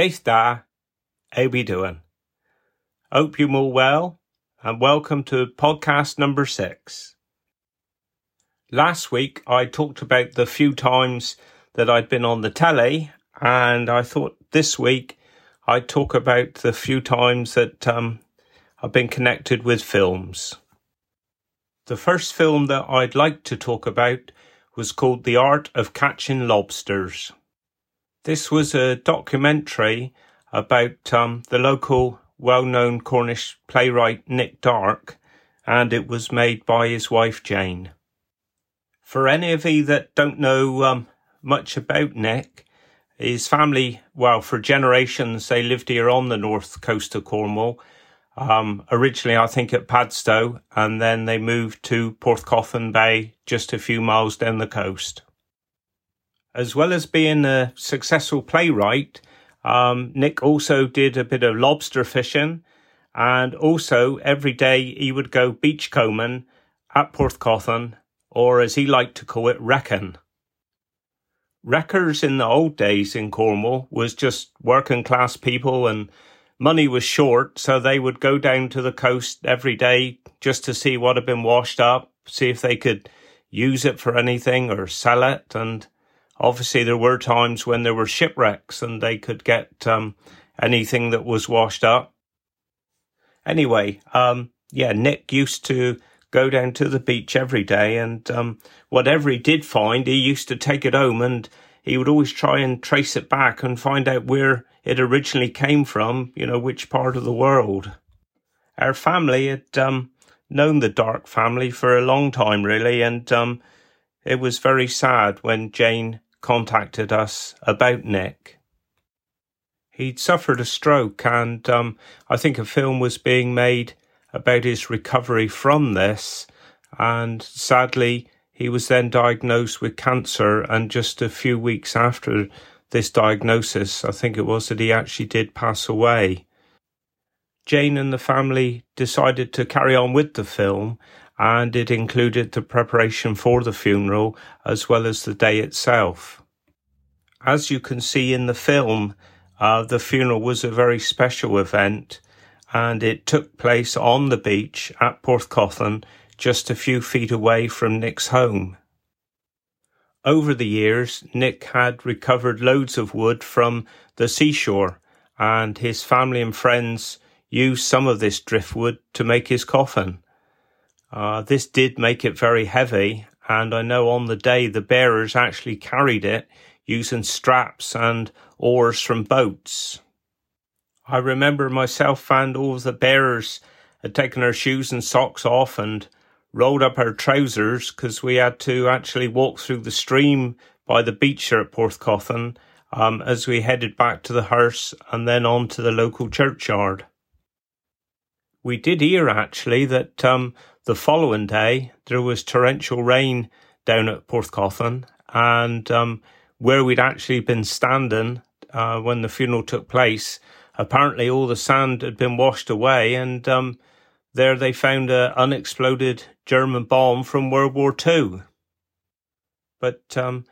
Daith da, how we doing? Hope you're all well, and welcome to podcast number six. Last week I talked about the few times that I'd been on the telly, and I thought this week I'd talk about the few times that um, I've been connected with films. The first film that I'd like to talk about was called The Art of Catching Lobsters. This was a documentary about um, the local well known Cornish playwright Nick Darke, and it was made by his wife Jane. For any of you that don't know um, much about Nick, his family, well, for generations, they lived here on the north coast of Cornwall um, originally, I think at Padstow, and then they moved to Porthcothan Bay, just a few miles down the coast. As well as being a successful playwright, um, Nick also did a bit of lobster fishing, and also every day he would go beachcombing at Porthcothan, or as he liked to call it, wrecking. Wreckers in the old days in Cornwall was just working class people and money was short, so they would go down to the coast every day just to see what had been washed up, see if they could use it for anything or sell it. And obviously, there were times when there were shipwrecks and they could get um, anything that was washed up. Anyway, um, yeah, Nick used to go down to the beach every day, and um, whatever he did find, he used to take it home and he would always try and trace it back and find out where it originally came from, you know, which part of the world. Our family had um, known the Darke family for a long time, really, and um, it was very sad when Jane contacted us about Nick. He'd suffered a stroke, and um, I think a film was being made about his recovery from this, and sadly, he was then diagnosed with cancer, and just a few weeks after this diagnosis, I think it was that he actually did pass away. Jane and the family decided to carry on with the film, and it included the preparation for the funeral as well as the day itself. As you can see in the film, uh, the funeral was a very special event, and it took place on the beach at Porthcothan just a few feet away from Nick's home. Over the years, Nick had recovered loads of wood from the seashore, and his family and friends used some of this driftwood to make his coffin. Uh, this did make it very heavy, and I know on the day the bearers actually carried it using straps and oars from boats. I remember myself and all the bearers had taken their shoes and socks off and rolled up our trousers because we had to actually walk through the stream by the beach here at Porthcothan um, as we headed back to the hearse and then on to the local churchyard. We did hear actually that um, the following day there was torrential rain down at Porthcothan and um, where we'd actually been standing uh, when the funeral took place, apparently all the sand had been washed away and um, there they found an unexploded German bomb from World War II. But um,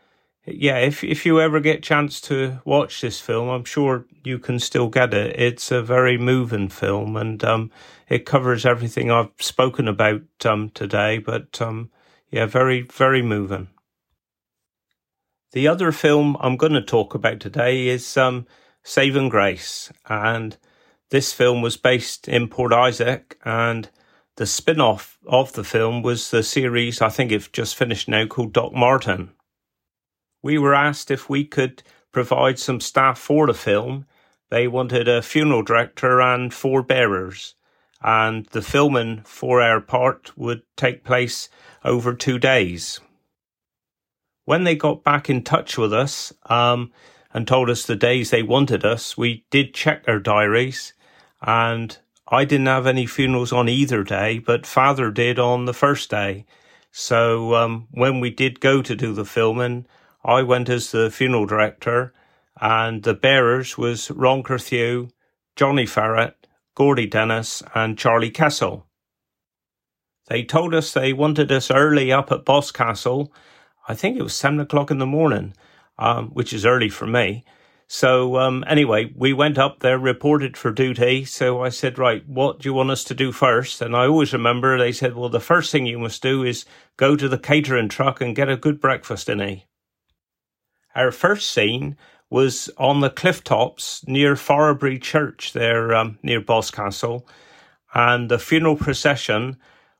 yeah, if if you ever get chance to watch this film, I'm sure you can still get it. It's a very moving film, and um, it covers everything I've spoken about um, today. But um, yeah, very very moving. The other film I'm going to talk about today is um, Saving Grace, and this film was based in Port Isaac, and the spin off of the film was the series, I think it's just finished now, called Doc Martin. We were asked if we could provide some staff for the film. They wanted a funeral director and four bearers, and the filming for our part would take place over two days. When they got back in touch with us um, and told us the days they wanted us, we did check our diaries and I didn't have any funerals on either day, but father did on the first day. So um, when we did go to do the filming, I went as the funeral director, and the bearers was Ron Carthew, Johnny Farrett, Gordy Dennis, and Charlie Kessel. They told us they wanted us early up at Boscastle. I think it was seven o'clock in the morning, um, which is early for me. So um, anyway, we went up there, reported for duty. So I said, right, what do you want us to do first? And I always remember they said, well, the first thing you must do is go to the catering truck and get a good breakfast in it. Our first scene was on the cliff tops near Forrabury Church, there um, near Boscastle, and the funeral procession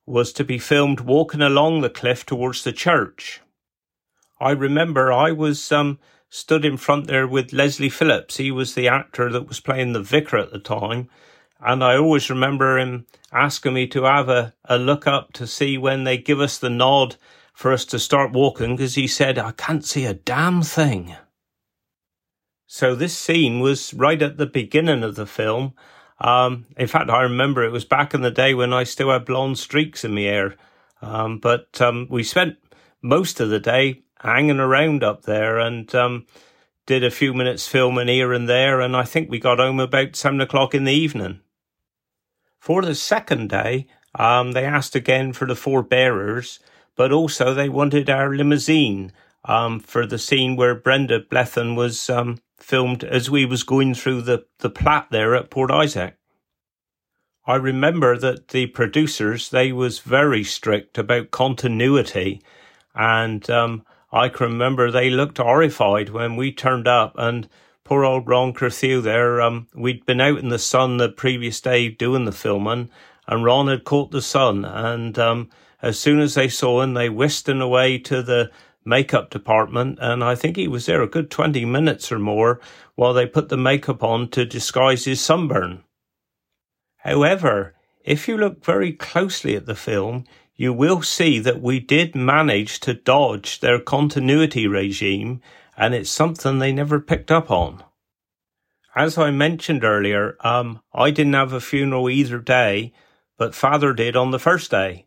was to be filmed walking along the cliff towards the church. I remember I was um, stood in front there with Leslie Phillips. He was the actor that was playing the vicar at the time. And I always remember him asking me to have a, a look up to see when they give us the nod for us to start walking because he said, I can't see a damn thing. So this scene was right at the beginning of the film. Um, in fact, I remember it was back in the day when I still had blonde streaks in my hair. Um, but um, we spent most of the day hanging around up there and um, did a few minutes filming here and there. And I think we got home about seven o'clock in the evening. For the second day, um, they asked again for the four bearers, but also they wanted our limousine um, for the scene where Brenda Blethyn was um, filmed as we was going through the, the Platt there at Port Isaac. I remember that the producers, they was very strict about continuity and um, I can remember they looked horrified when we turned up and poor old Ron Carthew there, um, we'd been out in the sun the previous day doing the filming and Ron had caught the sun and, um, as soon as they saw him, they whisked him away to the makeup department and I think he was there a good 20 minutes or more while they put the makeup on to disguise his sunburn. However, if you look very closely at the film, you will see that we did manage to dodge their continuity regime, and it's something they never picked up on. As I mentioned earlier, um, I didn't have a funeral either day, but Father did on the first day.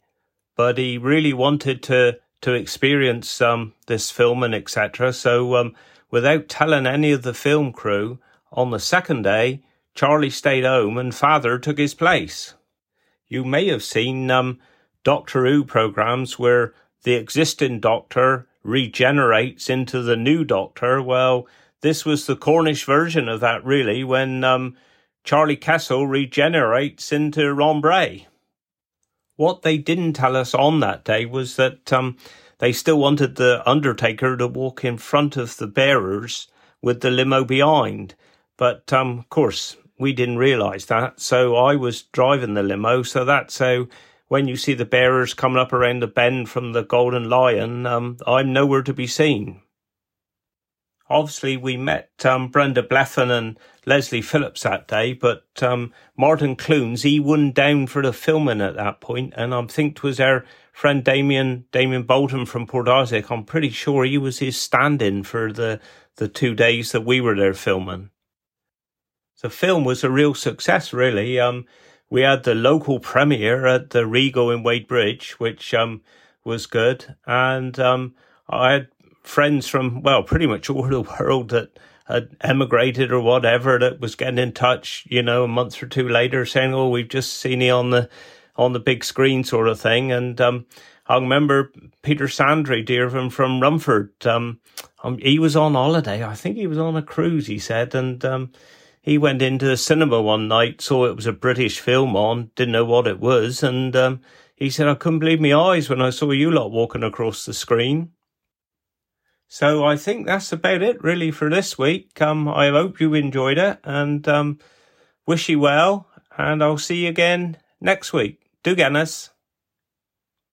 But he really wanted to to experience um, this film and etc. So, um, without telling any of the film crew, on the second day, Charlie stayed home and Father took his place. You may have seen um, Doctor Who programs where the existing Doctor regenerates into the new Doctor. Well, this was the Cornish version of that, really, when um, Charlie Kessel regenerates into Ron Bray. What they didn't tell us on that day was that um, they still wanted the Undertaker to walk in front of the bearers with the limo behind. But um, of course, we didn't realise that. So I was driving the limo. So that's how when you see the bearers coming up around the bend from the Golden Lion, um, I'm nowhere to be seen. Obviously, we met um, Brenda Blethyn and Leslie Phillips that day, but um, Martin Clunes, he won down for the filming at that point, and I think it was our friend Damien Damien Bolton from Port Isaac. I'm pretty sure he was his stand-in for the the two days that we were there filming. The film was a real success, really. Um, we had the local premiere at the Regal in Wadebridge, which um, was good. And um, I had friends from, well, pretty much all the world that had emigrated or whatever that was getting in touch, you know, a month or two later saying, oh, we've just seen you on the on the big screen sort of thing. And um, I remember Peter Sandry, dear of him from Rumford, um, um, he was on holiday. I think he was on a cruise, he said. And um, he went into the cinema one night, saw it was a British film on, didn't know what it was, and um, he said, I couldn't believe my eyes when I saw you lot walking across the screen. So I think that's about it really for this week. Um, I hope you enjoyed it and um, wish you well, and I'll see you again next week. Do get us.